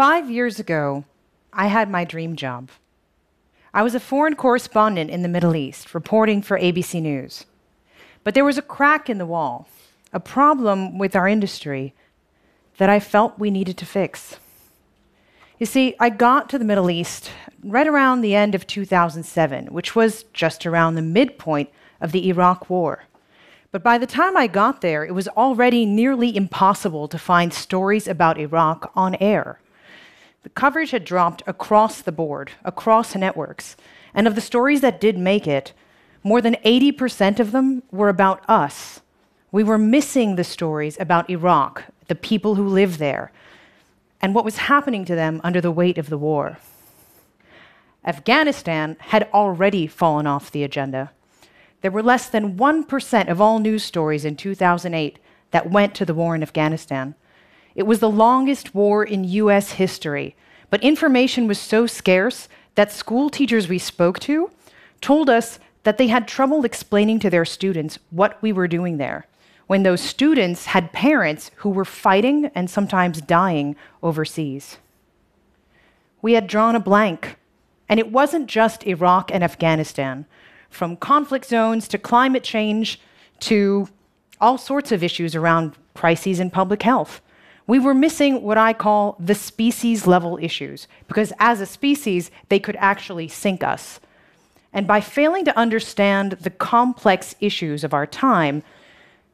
Five years ago, I had my dream job. I was a foreign correspondent in the Middle East, reporting for ABC News. But there was a crack in the wall, a problem with our industry that I felt we needed to fix. You see, I got to the Middle East right around the end of 2007, which was just around the midpoint of the Iraq War. But by the time I got there, it was already nearly impossible to find stories about Iraq on air. The coverage had dropped across the board, across networks. And of the stories that did make it, more than 80% of them were about us. We were missing the stories about Iraq, the people who live there, and what was happening to them under the weight of the war. Afghanistan had already fallen off the agenda. There were less than 1% of all news stories in 2008 that went to the war in Afghanistan. It was the longest war in US history, but information was so scarce that school teachers we spoke to told us that they had trouble explaining to their students what we were doing there when those students had parents who were fighting and sometimes dying overseas. We had drawn a blank, and it wasn't just Iraq and Afghanistan. From conflict zones to climate change to all sorts of issues around crises in public health. We were missing what I call the species level issues, because as a species, they could actually sink us. And by failing to understand the complex issues of our time,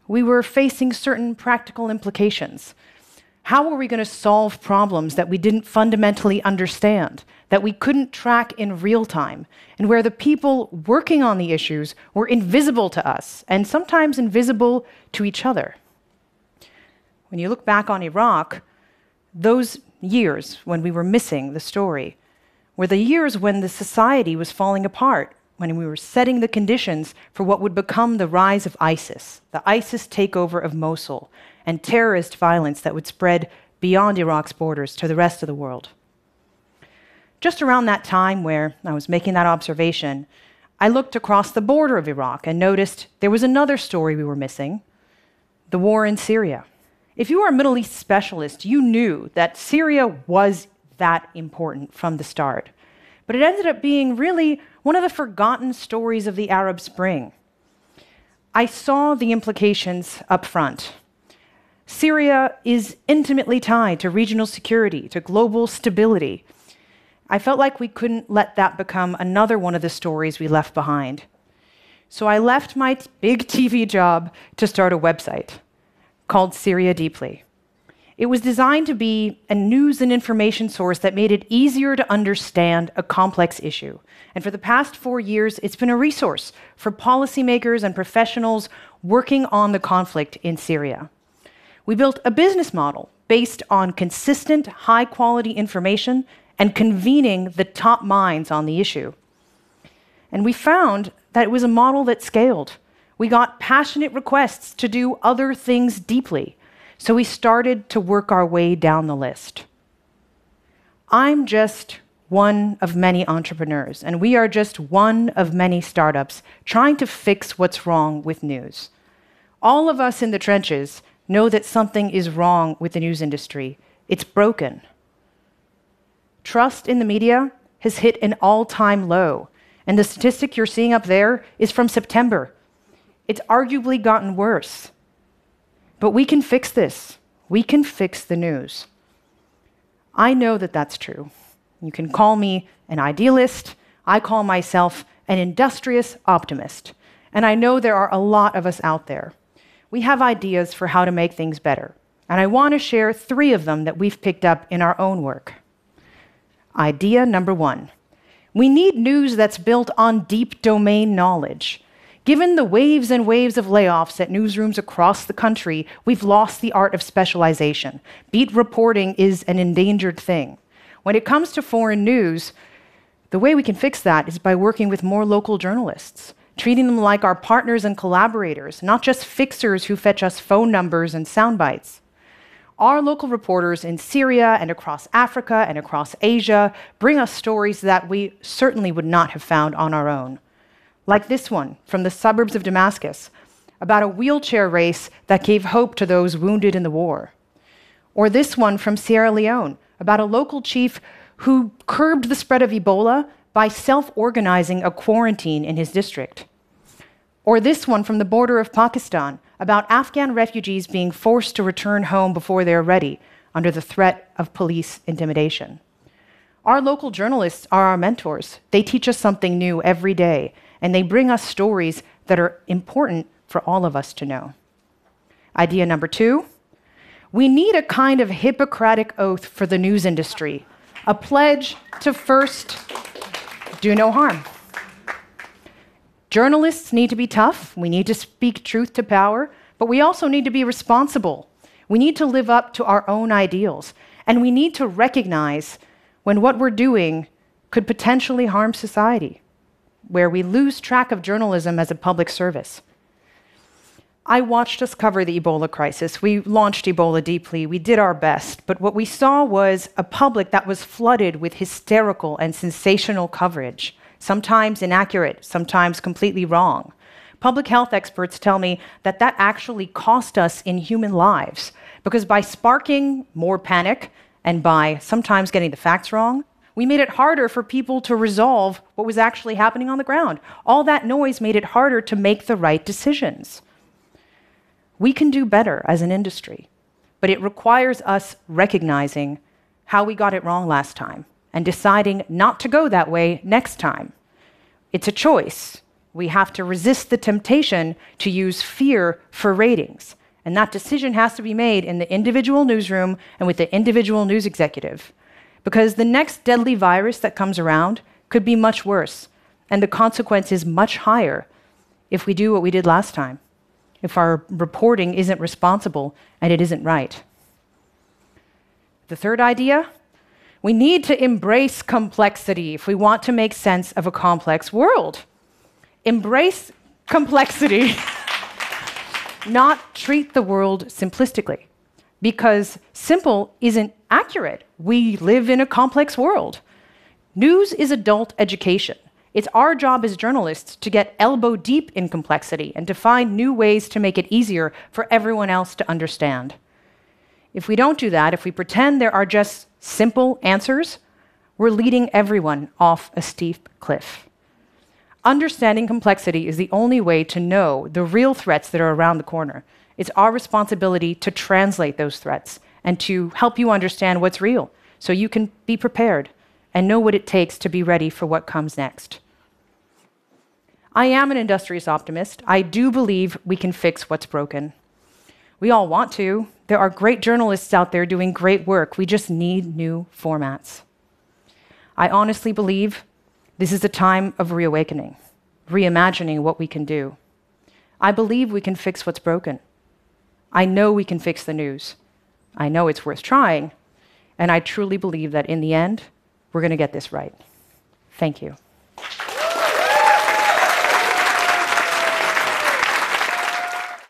we were facing certain practical implications. How were we going to solve problems that we didn't fundamentally understand, that we couldn't track in real time, and where the people working on the issues were invisible to us and sometimes invisible to each other? When you look back on Iraq, those years when we were missing the story were the years when the society was falling apart when we were setting the conditions for what would become the rise of ISIS, the ISIS takeover of Mosul, and terrorist violence that would spread beyond Iraq's borders to the rest of the world. Just around that time where I was making that observation, I looked across the border of Iraq and noticed there was another story we were missing the war in Syria. If you were a Middle East specialist, you knew that Syria was that important from the start. But it ended up being really one of the forgotten stories of the Arab Spring. I saw the implications up front. Syria is intimately tied to regional security, to global stability. I felt like we couldn't let that become another one of the stories we left behind. So I left my big TV job to start a website called Syria Deeply. It was designed to be a news and information source that made it easier to understand a complex issue. And for the past four years, it's been a resource for policymakers and professionals working on the conflict in Syria. We built a business model based on consistent, high quality information and convening the top minds on the issue. And we found that it was a model that scaled. We got passionate requests to do other things deeply so we started to work our way down the list. I'm just one of many entrepreneurs, and we are just one of many startups trying to fix what's wrong with news. All of us in the trenches know that something is wrong with the news industry. It's broken. Trust in the media has hit an all time low, and the statistic you're seeing up there is from September. It's arguably gotten worse. But we can fix this. We can fix the news. I know that that's true. You can call me an idealist. I call myself an industrious optimist. And I know there are a lot of us out there. We have ideas for how to make things better. And I want to share three of them that we've picked up in our own work. Idea number one we need news that's built on deep domain knowledge. Given the waves and waves of layoffs at newsrooms across the country, we've lost the art of specialization. Beat reporting is an endangered thing. When it comes to foreign news, the way we can fix that is by working with more local journalists, treating them like our partners and collaborators, not just fixers who fetch us phone numbers and sound bites. Our local reporters in Syria and across Africa and across Asia bring us stories that we certainly would not have found on our own like this one from the suburbs of Damascus about a wheelchair race that gave hope to those wounded in the war. Or this one from Sierra Leone about a local chief who curbed the spread of Ebola by self organizing a quarantine in his district. Or this one from the border of Pakistan about Afghan refugees being forced to return home before they're ready under the threat of police intimidation. Our local journalists are our mentors. They teach us something new every day, and they bring us stories that are important for all of us to know. Idea number two we need a kind of Hippocratic oath for the news industry, a pledge to first do no harm. Journalists need to be tough. We need to speak truth to power, but we also need to be responsible. We need to live up to our own ideals. And we need to recognize when what we're doing could potentially harm society, where we lose track of journalism as a public service. I watched us cover the Ebola crisis. We launched Ebola deeply. We did our best. But what we saw was a public that was flooded with hysterical and sensational coverage, sometimes inaccurate, sometimes completely wrong. Public health experts tell me that that actually cost us in human lives because by sparking more panic and by sometimes getting the facts wrong, we made it harder for people to resolve what was actually happening on the ground. All that noise made it harder to make the right decisions. We can do better as an industry, but it requires us recognizing how we got it wrong last time and deciding not to go that way next time. It's a choice. We have to resist the temptation to use fear for ratings. And that decision has to be made in the individual newsroom and with the individual news executive. Because the next deadly virus that comes around could be much worse, and the consequence is much higher if we do what we did last time if our reporting isn't responsible and it isn't right. The third idea we need to embrace complexity if we want to make sense of a complex world. Embrace complexity, not treat the world simplistically, because simple isn't accurate. We live in a complex world. News is adult education. It's our job as journalists to get elbow deep in complexity and to find new ways to make it easier for everyone else to understand. If we don't do that, if we pretend there are just simple answers, we're leading everyone off a steep cliff. Understanding complexity is the only way to know the real threats that are around the corner. It's our responsibility to translate those threats and to help you understand what's real so you can be prepared and know what it takes to be ready for what comes next. I am an industrious optimist. I do believe we can fix what's broken. We all want to. There are great journalists out there doing great work. We just need new formats. I honestly believe this is a time of reawakening, reimagining what we can do. I believe we can fix what's broken. I know we can fix the news. I know it's worth trying. And I truly believe that in the end, we're going to get this right. Thank you.